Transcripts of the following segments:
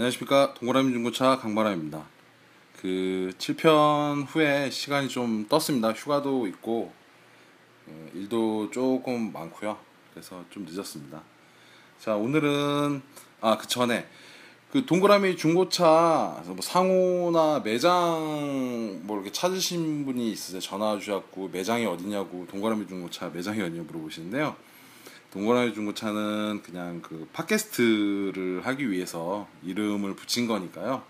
안녕하십니까 동그라미 중고차 강바람입니다. 그 7편 후에 시간이 좀 떴습니다. 휴가도 있고 어, 일도 조금 많고요. 그래서 좀 늦었습니다. 자 오늘은 아 그 전에 그 동그라미 중고차 뭐 상호나 매장 뭐 이렇게 찾으신 분이 있으세요. 전화 주셨고 매장이 어디냐고 동그라미 중고차 매장이 어디냐 물어보시는데요. 동그라미 중고차는 그냥 그 팟캐스트를 하기 위해서 이름을 붙인 거니까요.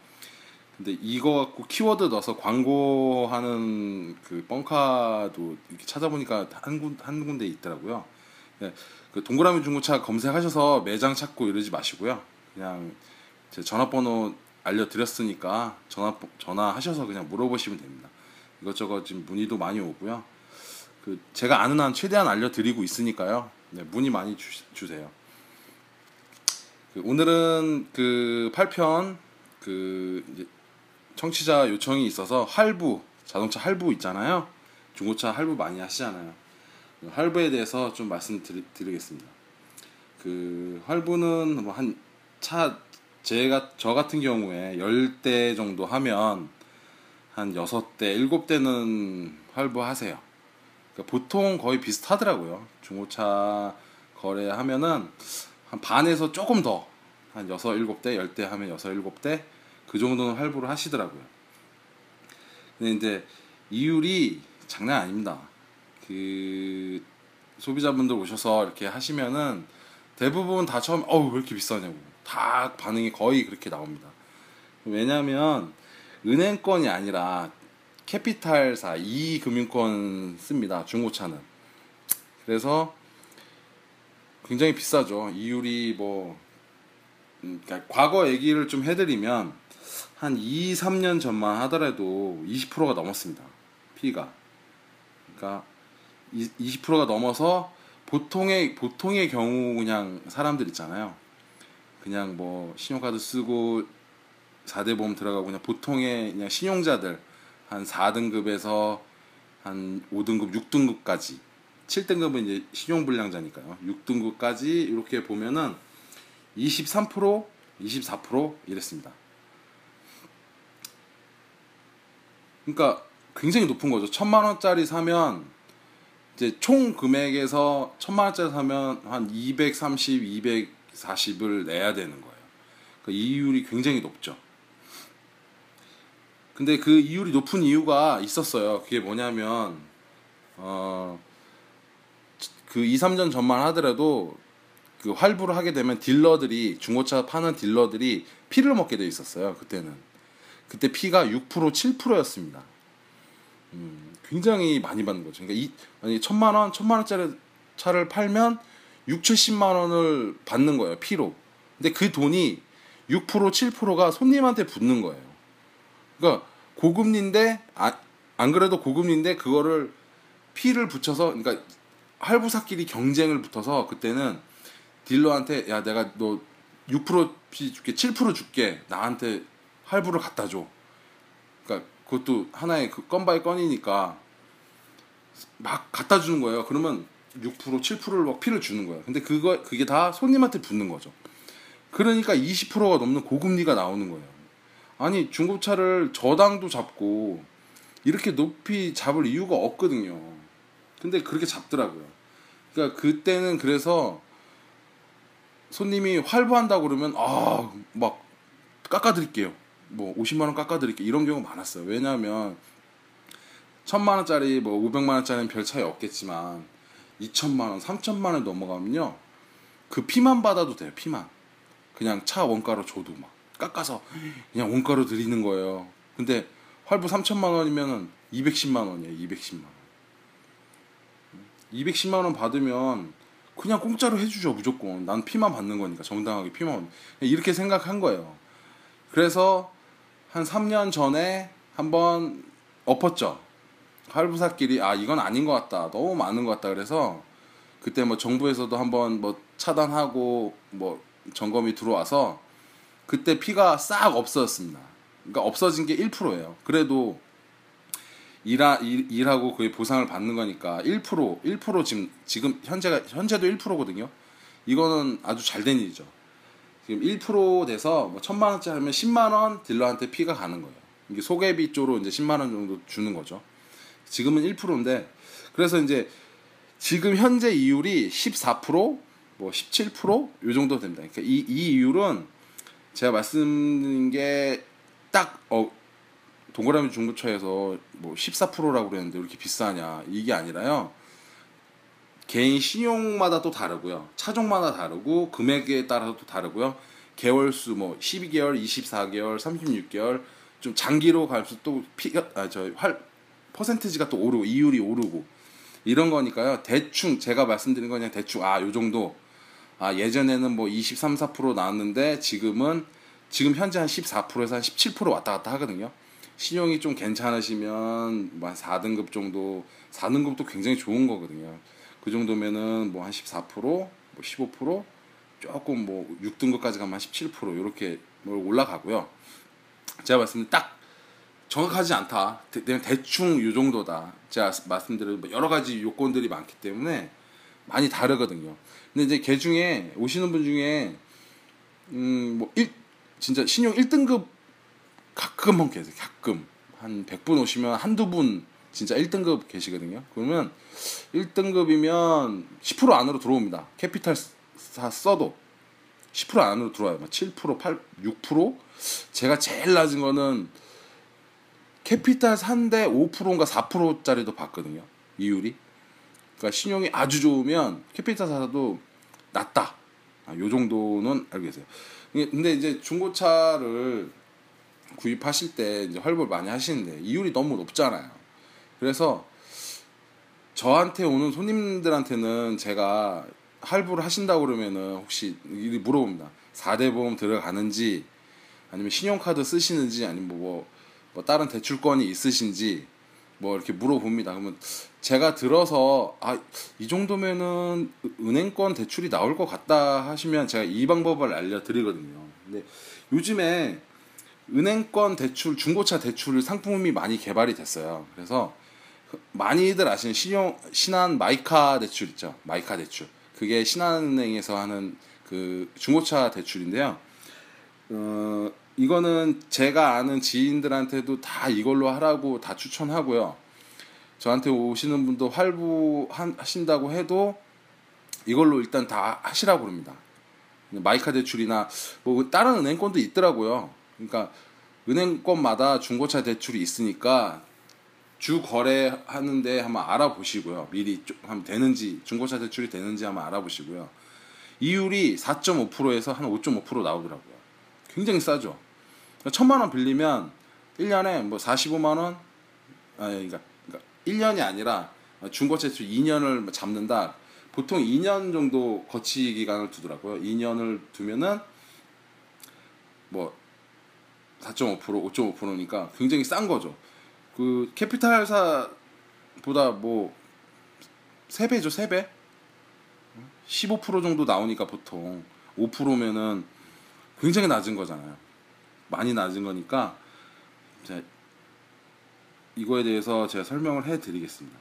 근데 이거 갖고 키워드 넣어서 광고하는 그 뻥카도 이렇게 찾아보니까 한, 군, 한 군데 있더라고요. 네, 그 동그라미 중고차 검색하셔서 매장 찾고 이러지 마시고요. 그냥 제 전화번호 알려드렸으니까 전화 전화하셔서 그냥 물어보시면 됩니다. 이것저것 지금 문의도 많이 오고요. 그 제가 아는 한 최대한 알려드리고 있으니까요. 네, 문의 많이 주, 세요 그 오늘은 그 8편 그 청취자 요청이 있어서 할부 자동차 할부 있잖아요. 중고차 할부 많이 하시잖아요. 그 할부에 대해서 좀 말씀드리겠습니다. 그 할부는 뭐 한 차 제가 저 같은 경우에 10대 정도 하면 한 6대, 7대는 할부하세요. 그러니까 보통 거의 비슷하더라고요. 중고차 거래하면은 한 반에서 조금 더 한 6, 7대, 10대 하면 6, 7대 그 정도는 할부를 하시더라고요. 근데 이제 이율이 장난 아닙니다. 그 소비자분들 오셔서 이렇게 하시면은 대부분 다 처음 어우 왜 이렇게 비싸냐고 다 반응이 거의 그렇게 나옵니다. 왜냐하면 은행권이 아니라 캐피탈사 이 금융권 씁니다. 중고차는. 그래서 굉장히 비싸죠. 이율이 뭐 음, 그러니까 과거 얘기를 좀 해드리면 한 2, 3년 전만 하더라도 20%가 넘었습니다. 피가. 그러니까 20%가 넘어서 보통의 보통의 경우 그냥 사람들 있잖아요. 그냥 뭐 신용카드 쓰고 4대 보험 들어가고 그냥 보통의 그냥 신용자들 한 4등급에서 한 5등급, 6등급까지 7등급은 이제 신용불량자니까요. 6등급까지 이렇게 보면은 23%, 24% 이랬습니다. 그러니까 굉장히 높은 거죠. 천만 원짜리 사면 이제 총 금액에서 천만 원짜리 사면 한 230, 240을 내야 되는 거예요. 그 이율이 굉장히 높죠. 근데 그 이율이 높은 이유가 있었어요. 그게 뭐냐면 어 그 2, 3년 전만 하더라도 그 활부를 하게 되면 딜러들이 중고차 파는 딜러들이 피를 먹게 돼 있었어요. 그때는 그때 피가 6% 7%였습니다. 음, 굉장히 많이 받는 거죠. 그러니까 이 천만 원, 천만 원짜리 차를 팔면 6, 70만 원을 받는 거예요. 피로. 근데 그 돈이 6% 7%가 손님한테 붙는 거예요. 그러니까 고금리인데 아, 안 그래도 고금리인데 그거를 피를 붙여서 그러니까 할부사끼리 경쟁을 붙어서 그때는 딜러한테 야 내가 너 6%피 줄게 7% 줄게 나한테 할부를 갖다 줘. 그러니까 그것도 하나의 그 건바이 건이니까 막 갖다 주는 거예요. 그러면 6% 7%를 막 피를 주는 거예요. 근데 그거 그게 다 손님한테 붙는 거죠. 그러니까 20%가 넘는 고금리가 나오는 거예요. 아니 중고차를 저당도 잡고 이렇게 높이 잡을 이유가 없거든요. 근데 그렇게 잡더라고요. 그러니까 그때는 그래서 손님이 활보한다고 그러면 아 막 깎아드릴게요. 뭐 50만 원 깎아드릴게요. 이런 경우 많았어요. 왜냐하면 천만 원짜리 뭐 500만 원짜리는 별 차이 없겠지만 2천만 원, 3천만 원 넘어가면요 그 fee만 받아도 돼요. fee만 그냥 차 원가로 줘도 막 깎아서 그냥 원가로 드리는 거예요. 근데 할부 3천만 원이면은 210만 원이에요. 210만 원. 210만 원 받으면 그냥 공짜로 해주죠 무조건. 난 fee만 받는 거니까 정당하게 fee만 이렇게 생각한 거예요. 그래서 한 3년 전에 한번 엎었죠. 할부사끼리 아 이건 아닌 것 같다. 너무 많은 것 같다. 그래서 그때 뭐 정부에서도 한번 뭐 차단하고 뭐 점검이 들어와서 그때 피가 싹 없어졌습니다. 그러니까 없어진 게 1%예요. 그래도 일하, 일, 일하고 그의 보상을 받는 거니까 1% 1% 지금 지금 현재가 현재도 1%거든요. 이거는 아주 잘 된 일이죠. 지금 1% 돼서 뭐 천만 원짜리 하면 10만 원 딜러한테 피가 가는 거예요. 이게 소개비 쪽으로 이제 10만 원 정도 주는 거죠. 지금은 1%인데 그래서 이제 지금 현재 이율이 14%, 뭐 17%요 정도 됩니다. 그러니까 이, 이 이율은 제가 말씀드린 게딱 어, 동그라미 중고차에서 뭐 14%라고 그랬는데 왜 이렇게 비싸냐 이게 아니라요. 개인 신용마다 또 다르고요. 차종마다 다르고 금액에 따라서 또 다르고요. 개월수 뭐 12개월, 24개월, 36개월 좀 장기로 갈수록 또 피가 아저활 퍼센티지가 또 오르고 이율이 오르고 이런 거니까요. 대충 제가 말씀드린 거 그냥 대충 아 요 정도 아 예전에는 뭐 23, 4% 나왔는데 지금은 지금 현재 한 14%에서 한 17% 왔다 갔다 하거든요. 신용이 좀 괜찮으시면 뭐 한 4등급 정도 4등급도 굉장히 좋은 거거든요. 그 정도면은 뭐 한 14%, 뭐 15%, 조금 뭐 6등급까지 가면 한 17% 이렇게 뭐 올라가고요. 제가 말씀드린 딱 정확하지 않다. 대충 요 정도다. 제가 말씀드린 뭐 여러 가지 요건들이 많기 때문에 많이 다르거든요. 근데 이제 개 중에 오시는 분 중에 음뭐 진짜 신용 1등급 가끔만 계세요. 가끔 한 100분 오시면 한두 분 진짜 1등급 계시거든요. 그러면 1등급이면 10% 안으로 들어옵니다. 캐피탈 다 써도 10% 안으로 들어와요. 7%, 8, 6%? 제가 제일 낮은 거는 캐피탈 산데 5%인가 4%짜리도 봤거든요. 이율이. 그러니까 신용이 아주 좋으면 캐피탈 사도 낮다. 아, 요 정도는 알고 계세요. 근데 이제 중고차를 구입하실 때 이제 활보를 많이 하시는데 이율이 너무 높잖아요. 그래서 저한테 오는 손님들한테는 제가 할부를 하신다고 그러면은 혹시 물어봅니다. 4대 보험 들어가는지 아니면 신용카드 쓰시는지 아니면 뭐, 뭐, 뭐 다른 대출권이 있으신지 뭐 이렇게 물어봅니다. 그러면 제가 들어서 아 이 정도면은 은행권 대출이 나올 것 같다 하시면 제가 이 방법을 알려드리거든요. 근데 요즘에 은행권 대출, 중고차 대출 상품이 많이 개발이 됐어요. 그래서 많이들 아시는 신용 신한 마이카 대출 있죠. 마이카 대출. 그게 신한은행에서 하는 그 중고차 대출인데요. 어, 이거는 제가 아는 지인들한테도 다 이걸로 하라고 다 추천하고요. 저한테 오시는 분도 활부하신다고 해도 이걸로 일단 다 하시라고 그럽니다. 마이카 대출이나 뭐 다른 은행권도 있더라고요. 그러니까 은행권마다 중고차 대출이 있으니까 주 거래하는데 한번 알아보시고요. 미리 좀 되는지 중고차 대출이 되는지 한번 알아보시고요. 이율이 4.5%에서 한 5.5% 나오더라고요. 굉장히 싸죠. 천만 원 빌리면 1년에 뭐 45만 원, 아 그러니까 1년이 아니라 중고차 대출 2년을 잡는다. 보통 2년 정도 거치 기간을 두더라고요. 2년을 두면은 뭐 4.5%, 5.5%니까 굉장히 싼 거죠. 그 캐피탈사보다 뭐 3배죠, 3배? 15% 정도 나오니까 보통 5%면은 굉장히 낮은 거잖아요. 많이 낮은 거니까 이거에 대해서 제가 설명을 해 드리겠습니다.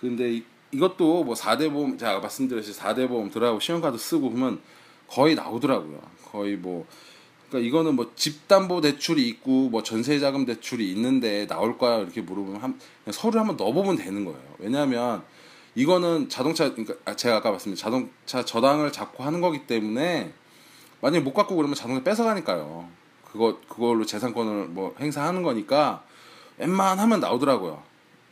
근데 이, 이것도 뭐 4대 보험 제가 말씀드렸듯이 4대 보험 들어가고 신용카드 쓰고 보면 거의 나오더라고요. 거의 뭐 그러니까 이거는 뭐 집담보 대출이 있고 뭐 전세자금 대출이 있는데 나올까요? 이렇게 물어보면 한, 서류 한번 넣어보면 되는 거예요. 왜냐하면 이거는 자동차 그러니까 아, 제가 아까 말씀드린 자동차 저당을 잡고 하는 거기 때문에 만약에 못 갖고 그러면 자동차 뺏어가니까요. 그거 그걸로 재산권을 뭐 행사하는 거니까 웬만하면 나오더라고요.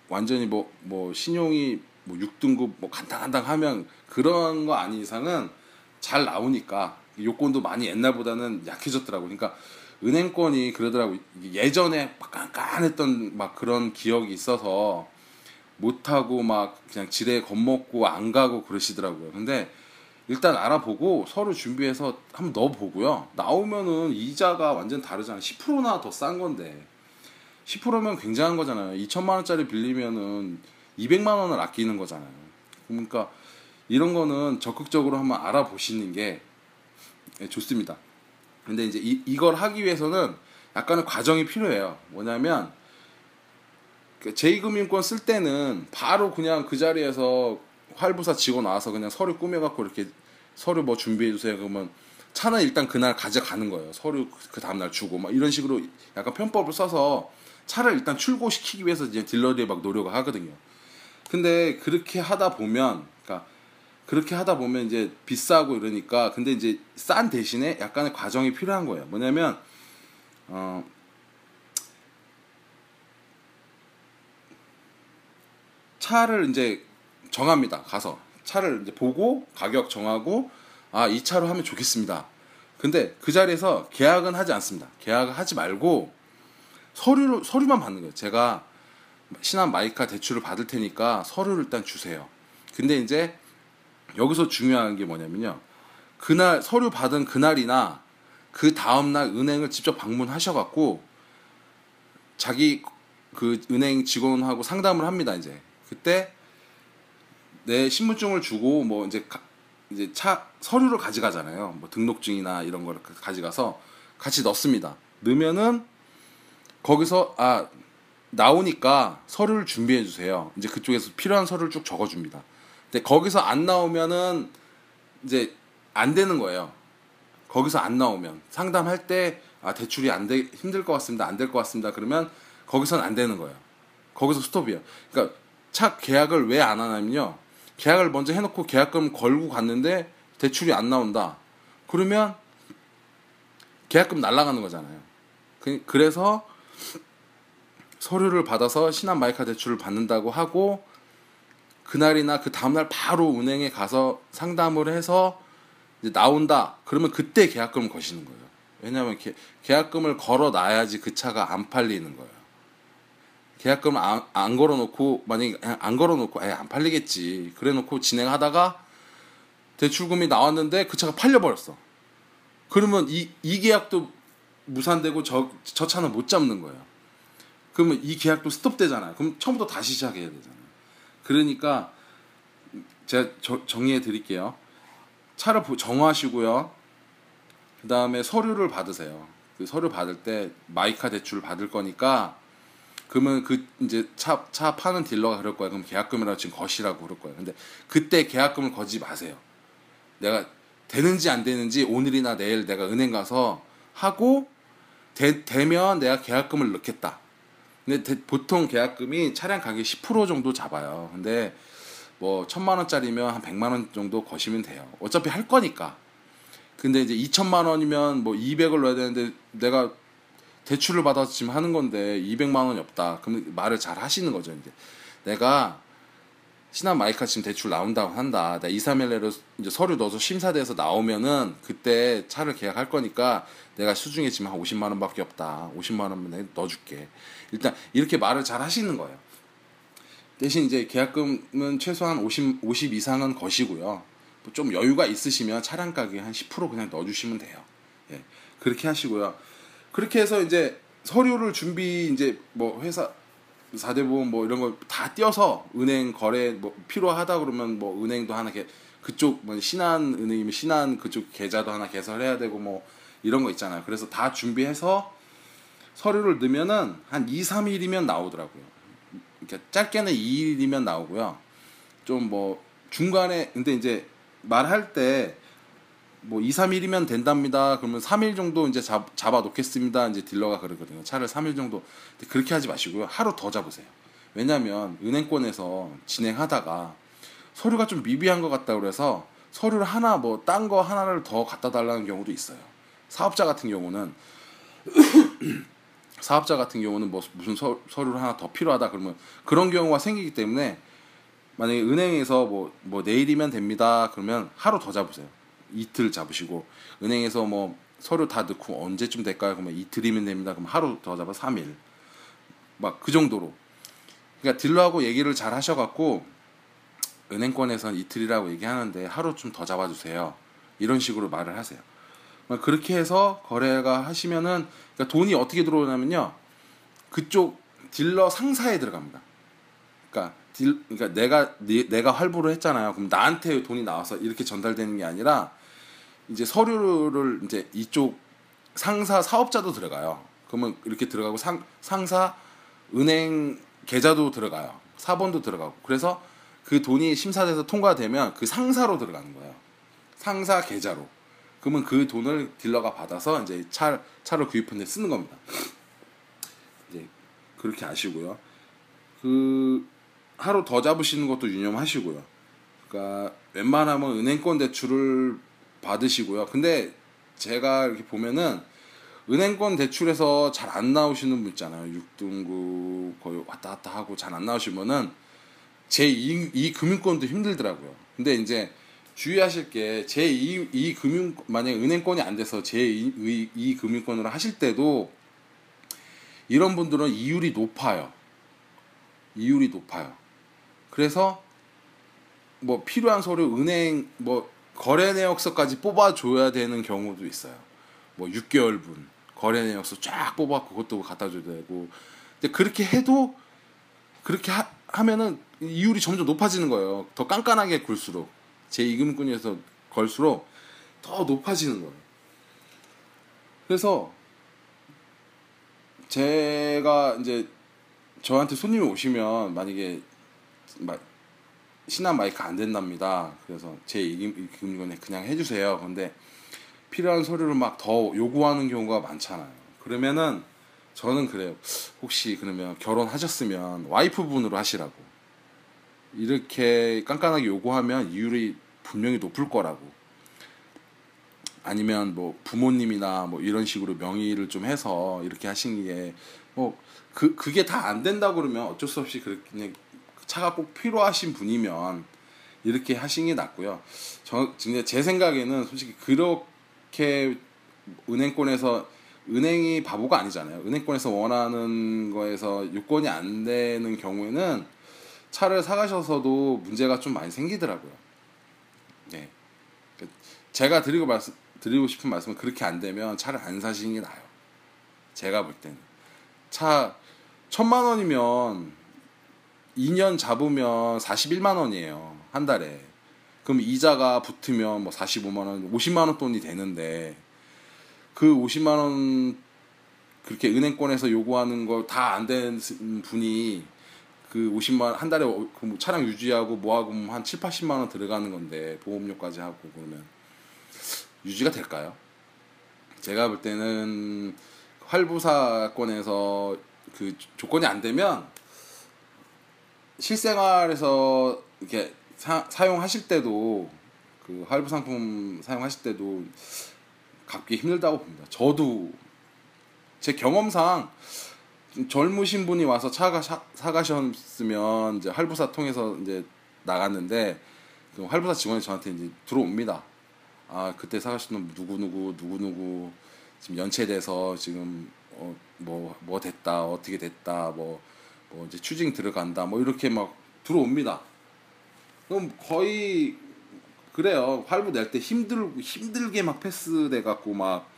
완전히 뭐뭐 뭐 신용이 뭐 6등급 뭐 간당간당 하면 그런 거 아닌 이상은 잘 나오니까 요건도 많이 옛날보다는 약해졌더라고. 그러니까 은행권이 그러더라고. 예전에 막 깐깐했던 막 그런 기억이 있어서 못하고 막 그냥 지레 겁먹고 안 가고 그러시더라고요. 근데 일단 알아보고 서류 준비해서 한번 넣어보고요. 나오면은 이자가 완전 다르잖아요. 10%나 더 싼 건데. 10%면 굉장한 거잖아요. 2천만 원짜리 빌리면은 200만 원을 아끼는 거잖아요. 그러니까 이런 거는 적극적으로 한번 알아보시는 게 예, 좋습니다. 근데 이제 이, 이걸 하기 위해서는 약간의 과정이 필요해요. 뭐냐면 그 제2금융권 쓸 때는 바로 그냥 그 자리에서 활부사 직원 나와서 그냥 서류 꾸며갖고 이렇게 서류 뭐 준비해 주세요. 그러면 차는 일단 그날 가져가는 거예요. 서류 그 다음날 주고 막 이런 식으로 약간 편법을 써서 차를 일단 출고시키기 위해서 이제 딜러들이 막 노력을 하거든요. 근데 그렇게 하다 보면, 그러니까 그렇게 하다 보면 이제 비싸고 이러니까 근데 이제 싼 대신에 약간의 과정이 필요한 거예요. 뭐냐면 어 차를 이제 정합니다. 가서 차를 이제 보고 가격 정하고 아 이 차로 하면 좋겠습니다. 근데 그 자리에서 계약은 하지 않습니다. 계약을 하지 말고 서류 서류만 받는 거예요. 제가 신한 마이카 대출을 받을 테니까 서류를 일단 주세요. 근데 이제 여기서 중요한 게 뭐냐면요. 그날 서류 받은 그날이나 그 다음 날 은행을 직접 방문하셔 갖고 자기 그 은행 직원하고 상담을 합니다. 이제 그때 내 신분증을 주고 뭐 이제 가, 이제 차 서류를 가져가잖아요. 뭐 등록증이나 이런 거를 가져가서 같이 넣습니다. 넣으면은 거기서 아 나오니까 서류를 준비해 주세요. 이제 그쪽에서 필요한 서류를 쭉 적어 줍니다. 근데 거기서 안 나오면은 이제 안 되는 거예요. 거기서 안 나오면 상담할 때 아 대출이 안 돼 힘들 것 같습니다. 안 될 것 같습니다. 그러면 거기서는 안 되는 거예요. 거기서 스톱이에요. 그러니까 차 계약을 왜 안 하냐면요. 계약을 먼저 해놓고 계약금 걸고 갔는데 대출이 안 나온다. 그러면 계약금 날라가는 거잖아요. 그, 그래서 서류를 받아서 신한 마이카 대출을 받는다고 하고 그날이나 그 다음날 바로 은행에 가서 상담을 해서 나온다. 그러면 그때 계약금을 거시는 거예요. 왜냐하면 게, 계약금을 걸어 놔야지 그 차가 안 팔리는 거예요. 계약금을 안, 안 걸어놓고 만약에 안 걸어놓고 에안 팔리겠지. 그래놓고 진행하다가 대출금이 나왔는데 그 차가 팔려버렸어. 그러면 이, 이 계약도 무산되고 저, 저 차는 못 잡는 거예요. 그러면 이 계약도 스톱되잖아요. 그럼 처음부터 다시 시작해야 되잖아요. 그러니까 제가 저, 정리해 드릴게요. 차를 정하시고요. 그 다음에 서류를 받으세요. 그 서류 받을 때 마이카 대출 받을 거니까 그러면 그 이제 차, 차 파는 딜러가 그럴 거예요. 그럼 계약금이라고 지금 거시라고 그럴 거예요. 근데 그때 계약금을 거지 마세요. 내가 되는지 안 되는지 오늘이나 내일 내가 은행 가서 하고 되, 되면 내가 계약금을 넣겠다. 근데 대, 보통 계약금이 차량 가격 10% 정도 잡아요. 근데 뭐 천만 원짜리면 한 100만 원 정도 거시면 돼요. 어차피 할 거니까. 근데 이제 2천만 원이면 뭐 200을 넣어야 되는데 내가 대출을 받아서 지금 하는 건데 200만 원이 없다. 그럼 말을 잘 하시는 거죠, 이제. 내가 신한 마이카 지금 대출 나온다고 한다. 내가 2, 3일 내로 이제 서류 넣어서 심사돼서 나오면은 그때 차를 계약할 거니까 내가 수중에 지금 한 50만 원밖에 없다. 50만 원만 넣어줄게. 일단 이렇게 말을 잘 하시는 거예요. 대신 이제 계약금은 최소한 50, 50 이상은 거시고요. 좀 여유가 있으시면 차량 가격에 한 10% 그냥 넣어주시면 돼요. 예. 그렇게 하시고요. 그렇게 해서 이제 서류를 준비 이제 뭐 회사 4대 보험 뭐 이런 걸 다 띄어서 은행 거래 뭐 필요하다 그러면 뭐 은행도 하나 개 그쪽 뭐 신한 은행이면 신한 그쪽 계좌도 하나 개설해야 되고 뭐 이런 거 있잖아요. 그래서 다 준비해서 서류를 넣으면은 한 2, 3일이면 나오더라고요. 그러니까 짧게는 2일이면 나오고요. 좀 뭐 중간에 근데 이제 말할 때 뭐 2, 3일이면 된답니다. 그러면 3일 정도 이제 잡, 잡아 놓겠습니다. 이제 딜러가 그러거든요. 차를 3일 정도 그렇게 하지 마시고요. 하루 더 잡으세요. 왜냐면 은행권에서 진행하다가 서류가 좀 미비한 것 같다 그래서 서류를 하나 뭐 딴 거 하나를 더 갖다 달라는 경우도 있어요. 사업자 같은 경우는 사업자 같은 경우는 뭐 무슨 서, 서류를 하나 더 필요하다 그러면 그런 경우가 생기기 때문에 만약에 은행에서 뭐, 뭐 내일이면 됩니다 그러면 하루 더 잡으세요. 이틀 잡으시고 은행에서 뭐 서류 다 넣고 언제쯤 될까요? 그러면 이틀이면 됩니다. 그럼 하루 더 잡아 3일. 막 그 정도로. 그러니까 딜러하고 얘기를 잘 하셔갖고 은행권에서는 이틀이라고 얘기하는데 하루 좀 더 잡아주세요. 이런 식으로 말을 하세요. 그렇게 해서 거래가 하시면은 그러니까 돈이 어떻게 들어오냐면요. 그쪽 딜러 상사에 들어갑니다. 그러니까 딜 그러니까 내가 네, 내가 활보를 했잖아요. 그럼 나한테 돈이 나와서 이렇게 전달되는 게 아니라 이제 서류를 이제 이쪽 상사 사업자도 들어가요. 그러면 이렇게 들어가고 상, 상사 은행 계좌도 들어가요. 사본도 들어가고. 그래서 그 돈이 심사돼서 통과되면 그 상사로 들어가는 거예요. 상사 계좌로. 그러면 그 돈을 딜러가 받아서 이제 차 차를 구입하는 데 쓰는 겁니다. 이제 그렇게 아시고요. 그 하루 더 잡으시는 것도 유념하시고요. 그러니까 웬만하면 은행권 대출을 받으시고요. 근데 제가 이렇게 보면은 은행권 대출에서 잘 안 나오시는 분 있잖아요. 6등급 거의 왔다 갔다 하고 잘 안 나오시면은 제2 이 금융권도 힘들더라고요. 근데 이제 주의하실 게 제2 이 금융 만약 은행권이 안 돼서 제2 이 금융권으로 하실 때도 이런 분들은 이율이 높아요. 이율이 높아요. 그래서 뭐 필요한 서류 은행 뭐 거래 내역서까지 뽑아 줘야 되는 경우도 있어요. 뭐 6개월분 거래 내역서 쫙 뽑아 그것도 갖다 줘야 되고 근데 그렇게 해도 그렇게 하, 하면은 이율이 점점 높아지는 거예요. 더 깐깐하게 굴수록 제 이금꾼에서 걸수록 더 높아지는 거예요. 그래서 제가 이제 저한테 손님이 오시면 만약에 신한 마이크 안 된답니다. 그래서 제 이금권에 그냥 해주세요. 근데 필요한 서류를 막 더 요구하는 경우가 많잖아요. 그러면은 저는 그래요. 혹시 그러면 결혼하셨으면 와이프분으로 하시라고. 이렇게 깐깐하게 요구하면 이율이 분명히 높을 거라고. 아니면 뭐 부모님이나 뭐 이런 식으로 명의를 좀 해서 이렇게 하신 게 뭐 그 그게 다 안 된다 그러면 어쩔 수 없이 그렇게 차가 꼭 필요하신 분이면 이렇게 하시는 게 낫고요. 저 진짜 제 생각에는 솔직히 그렇게 은행권에서 은행이 바보가 아니잖아요. 은행권에서 원하는 거에서 요건이 안 되는 경우에는 차를 사가셔서도 문제가 좀 많이 생기더라고요. 네. 제가 드리고 말씀 드리고 싶은 말씀은 그렇게 안 되면 차를 안 사시는 게 나아요. 제가 볼 때는 차 천만 원이면 2년 잡으면 41만 원이에요. 한 달에. 그럼 이자가 붙으면 뭐 45만 원, 50만 원 돈이 되는데 그 50만 원 그렇게 은행권에서 요구하는 거 다 안 되는 분이 그 50만 원, 한 달에 그뭐 차량 유지하고 뭐하고 뭐한 7, 80만 원 들어가는 건데 보험료까지 하고 그러면 유지가 될까요? 제가 볼 때는 활부사건에서 그 조건이 안 되면 실생활에서 이렇게 사, 사용하실 때도 그 할부 상품 사용하실 때도 갚기 힘들다고 봅니다. 저도 제 경험상 젊으신 분이 와서 차가 사, 사가셨으면 이제 할부사 통해서 이제 나갔는데 그 할부사 직원이 저한테 이제 들어옵니다. 아 그때 사가셨던 누구 누구 누구 누구 지금 연체돼서 지금 어, 뭐, 뭐 됐다, 어떻게 됐다, 뭐, 뭐 이제 추징 들어간다, 뭐 이렇게 막 들어옵니다. 그럼 거의 그래요. 활부 낼 때 힘들 힘들게 막 패스돼 갖고 막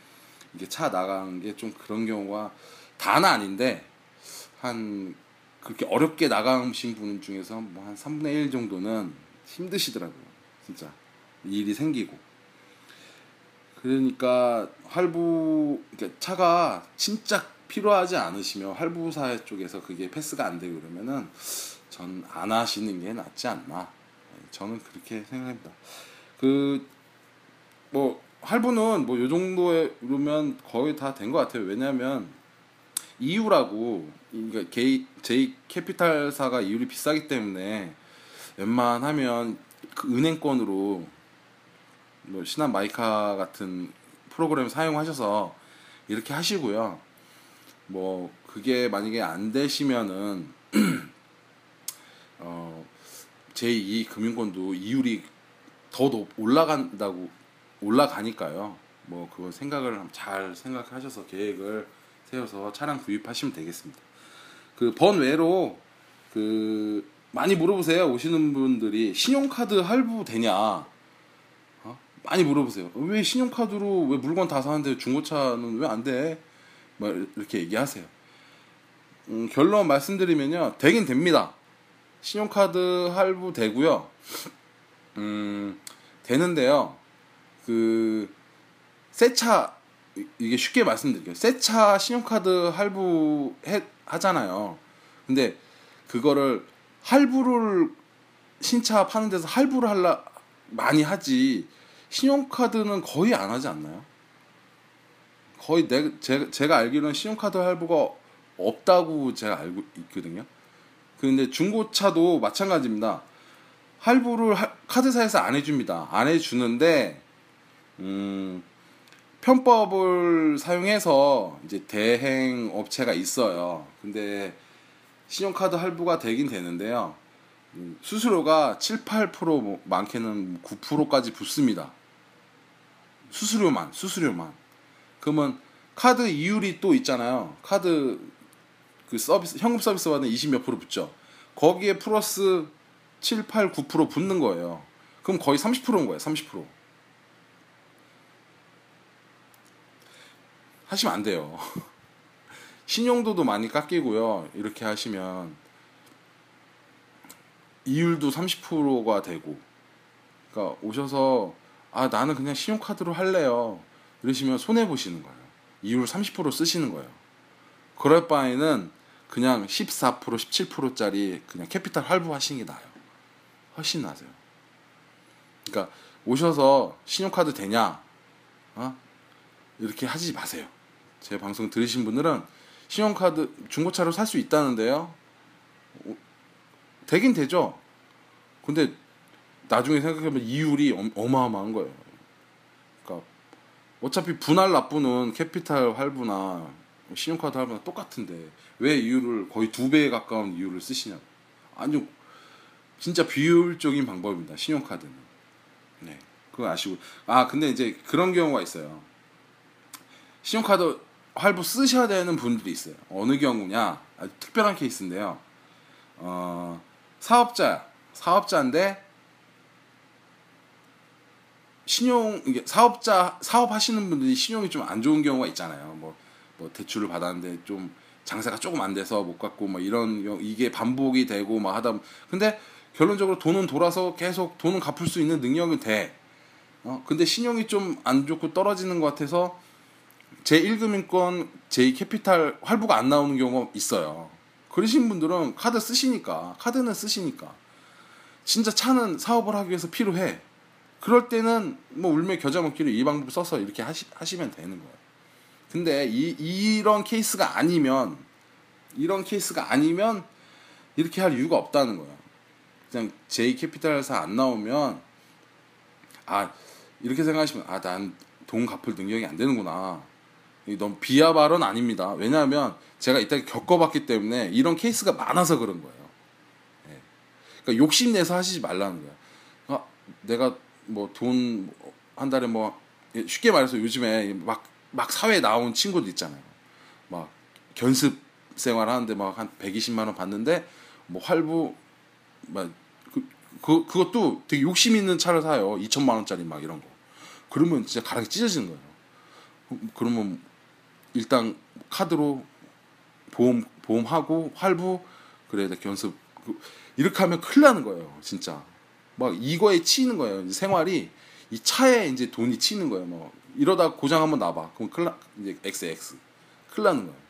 이게 차 나가는 게좀 그런 경우가 다는 아닌데 한 그렇게 어렵게 나가신 분 중에서 뭐 한 3분의 1 정도는 힘드시더라고요. 진짜 일이 생기고. 그러니까 할부 그러니까 차가 진짜 필요하지 않으시면 할부사 쪽에서 그게 패스가 안 되고 그러면은 전 안 하시는 게 낫지 않나. 저는 그렇게 생각합니다. 그 뭐 할부는 뭐 요 정도면 거의 다 된 것 같아요. 왜냐하면 이유라고 그러니까 게이, 제이 캐피탈사가 이율이 비싸기 때문에 웬만하면 그 은행권으로 뭐 신한 마이카 같은 프로그램 사용하셔서 이렇게 하시고요. 뭐 그게 만약에 안 되시면은 어 제2 금융권도 이율이 더 높, 올라간다고 올라가니까요. 뭐 그거 생각을 잘 생각하셔서 계획을 세워서 차량 구입하시면 되겠습니다. 그 번외로 그 많이 물어보세요. 오시는 분들이 신용카드 할부 되냐? 많이 물어보세요. 왜 신용카드로 왜 물건 다 사는데 중고차는 왜 안 돼? 뭐 이렇게 얘기하세요. 음, 결론 말씀드리면요, 되긴 됩니다. 신용카드 할부 되고요. 음, 되는데요. 그새차 이게 쉽게 말씀드릴게요. 새차 신용카드 할부 해, 하잖아요. 근데 그거를 할부를 신차 파는 데서 할부를 할라 많이 하지 신용카드는 거의 안 하지 않나요? 거의 내, 제, 제가 알기로는 신용카드 할부가 없다고 제가 알고 있거든요. 근데 중고차도 마찬가지입니다. 할부를 하, 카드사에서 안 해줍니다. 안 해주는데 음, 편법을 사용해서 이제 대행 업체가 있어요. 근데 신용카드 할부가 되긴 되는데요. 음, 수수료가 7, 8%뭐 많게는 9%까지 붙습니다. 수수료만, 수수료만. 그러면 카드 이율이 또 있잖아요. 카드 그 서비스 현금 서비스 받는 20몇 프로 붙죠. 거기에 플러스 7, 8, 9% 붙는 거예요. 그럼 거의 30%인 거예요. 30%. 하시면 안 돼요. 신용도도 많이 깎이고요. 이렇게 하시면 이율도 30%가 되고 그러니까 오셔서 아 나는 그냥 신용카드로 할래요. 이러시면 손해 보시는 거예요. 이율 30% 쓰시는 거예요. 그럴 바에는 그냥 14% 17%짜리 그냥 캐피탈 할부하시는 게 나아요. 훨씬 나아요. 그러니까 오셔서 신용카드 되냐? 어? 이렇게 하지 마세요. 제 방송 들으신 분들은 신용카드 중고차로 살 수 있다는데요. 되긴 되죠. 근데 나중에 생각해보면 이율이 어마어마한 거예요. 어차피 분할 납부는 캐피탈 할부나 신용카드 할부나 똑같은데 왜 이율을 거의 두 배에 가까운 이율을 쓰시냐? 아니요. 진짜 비효율적인 방법입니다. 신용카드는. 네. 그거 아시고. 아, 근데 이제 그런 경우가 있어요. 신용카드 할부 쓰셔야 되는 분들이 있어요. 어느 경우냐? 아주 특별한 케이스인데요. 어, 사업자, 사업자인데 신용 이게 사업자 사업하시는 분들이 신용이 좀 안 좋은 경우가 있잖아요. 뭐, 뭐 대출을 받았는데 좀 장사가 조금 안 돼서 못 갚고 뭐 이런 이게 반복이 되고 막 하다 근데 결론적으로 돈은 돌아서 계속 돈은 갚을 수 있는 능력이 돼. 어 근데 신용이 좀 안 좋고 떨어지는 것 같아서 제 1금융권 제2 캐피탈 활부가 안 나오는 경우가 있어요. 그러신 분들은 카드 쓰시니까 카드는 쓰시니까 진짜 차는 사업을 하기 위해서 필요해. 그럴 때는 뭐 울며 겨자 먹기로 이 방법 써서 이렇게 하시, 하시면 되는 거예요. 근데 이, 이런 케이스가 아니면 이런 케이스가 아니면 이렇게 할 이유가 없다는 거예요. 그냥 제 캐피탈에서 안 나오면 아 이렇게 생각하시면 아 난 돈 갚을 능력이 안 되는구나. 너무 비하 발언 아닙니다. 왜냐하면 제가 이때 겪어봤기 때문에 이런 케이스가 많아서 그런 거예요. 네. 그러니까 욕심내서 하시지 말라는 거예요. 아, 내가 뭐 돈 한 달에 뭐 쉽게 말해서 요즘에 막, 막 사회에 나온 친구들 있잖아요. 막 견습 생활 하는데 막 한 120만 원 받는데 뭐 활부 막 그, 그, 그것도 되게 욕심 있는 차를 사요. 2천만 원짜리 막 이런 거. 그러면 진짜 가락이 찢어지는 거예요. 그러면 일단 카드로 보험 보험하고 활부 그래 견습 그, 이렇게 하면 큰일 나는 거예요. 진짜. 막 이거에 치이는 거예요. 생활이 이 차에 이제 돈이 치는 거예요. 뭐 이러다 고장 한번 나봐. 그럼 나, 이제 XX 나는 거예요.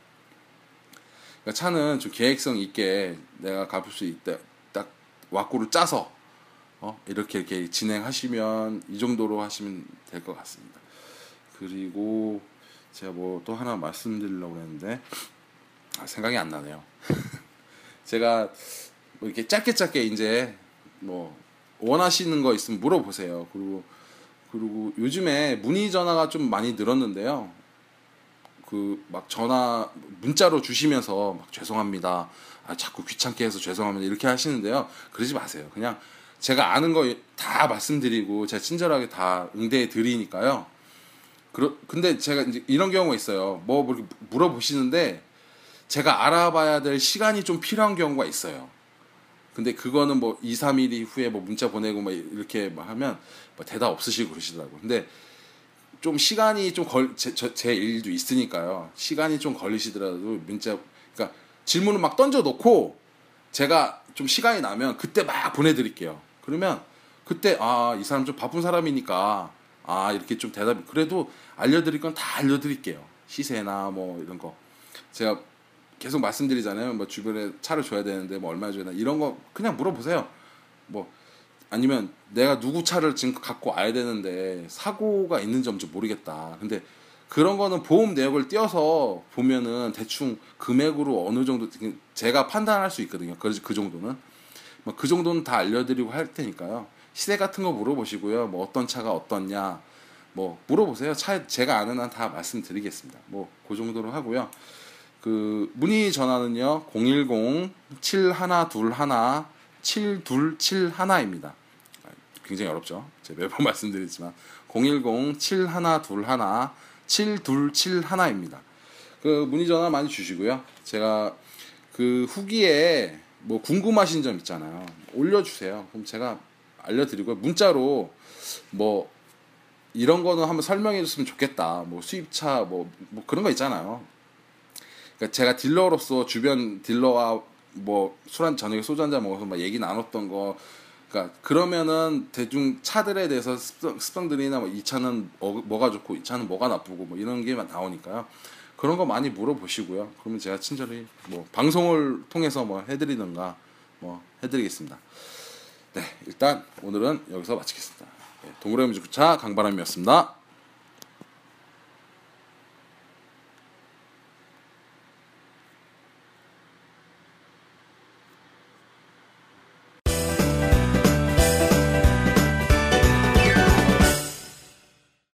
그러니까 차는 좀 계획성 있게 내가 갚을 수 있다. 딱 왁구를 짜서 어? 이렇게 이렇게 진행하시면 이 정도로 하시면 될 것 같습니다. 그리고 제가 뭐 또 하나 말씀드리려고 했는데 아, 생각이 안 나네요. 제가 뭐 이렇게 짧게 짧게 이제 뭐 원하시는 거 있으면 물어보세요. 그리고 그리고 요즘에 문의 전화가 좀 많이 늘었는데요. 그 막 전화 문자로 주시면서 막 죄송합니다. 아, 자꾸 귀찮게 해서 죄송합니다. 이렇게 하시는데요. 그러지 마세요. 그냥 제가 아는 거 다 말씀드리고 제가 친절하게 다 응대해 드리니까요. 그러, 근데 제가 이제 이런 경우가 있어요. 뭐 물어보시는데 제가 알아봐야 될 시간이 좀 필요한 경우가 있어요. 근데 그거는 뭐 2, 3일 후에 뭐 문자 보내고 뭐 이렇게 막 하면 뭐 대답 없으시고 그러시더라고요. 근데 좀 시간이 좀 걸, 제, 제 일도 있으니까요. 시간이 좀 걸리시더라도 문자, 그러니까 질문을 막 던져놓고 제가 좀 시간이 나면 그때 막 보내드릴게요. 그러면 그때, 아, 이 사람 좀 바쁜 사람이니까, 아, 이렇게 좀 대답이, 그래도 알려드릴 건 다 알려드릴게요. 시세나 뭐 이런 거. 제가 계속 말씀드리잖아요. 뭐 주변에 차를 줘야 되는데 뭐 얼마 줘야 되나 이런 거 그냥 물어보세요. 뭐 아니면 내가 누구 차를 지금 갖고 와야 되는데 사고가 있는지 없는지 모르겠다. 근데 그런 거는 보험 내역을 띄어서 보면은 대충 금액으로 어느 정도 제가 판단할 수 있거든요. 그, 그 정도는 뭐그 정도는 다 알려드리고 할 테니까요. 시세 같은 거 물어보시고요. 뭐 어떤 차가 어떻냐 뭐 물어보세요. 차 제가 아는 한 다 말씀드리겠습니다. 뭐 그 정도로 하고요. 그 문의 전화는요. 010 7121 7271입니다. 굉장히 어렵죠. 제가 매번 말씀드리지만 010 7121 7271입니다. 그 문의 전화 많이 주시고요. 제가 그 후기에 뭐 궁금하신 점 있잖아요. 올려주세요. 그럼 제가 알려드리고 문자로 뭐 이런 거는 한번 설명해 줬으면 좋겠다. 뭐 수입차 뭐, 뭐 그런 거 있잖아요. 그러니까 제가 딜러로서 주변 딜러와 뭐 술 한 저녁에 소주 한 잔 먹어서 막 얘기 나눴던 거 그러니까 그러면은 대중 차들에 대해서 습성, 습성들이나 뭐 이 차는 뭐, 뭐가 좋고 이 차는 뭐가 나쁘고 뭐 이런 게 나오니까요. 그런 거 많이 물어보시고요. 그러면 제가 친절히 뭐 방송을 통해서 뭐 해드리든가 뭐 해드리겠습니다. 네, 일단 오늘은 여기서 마치겠습니다. 네, 동물의 음주차 강바람이었습니다.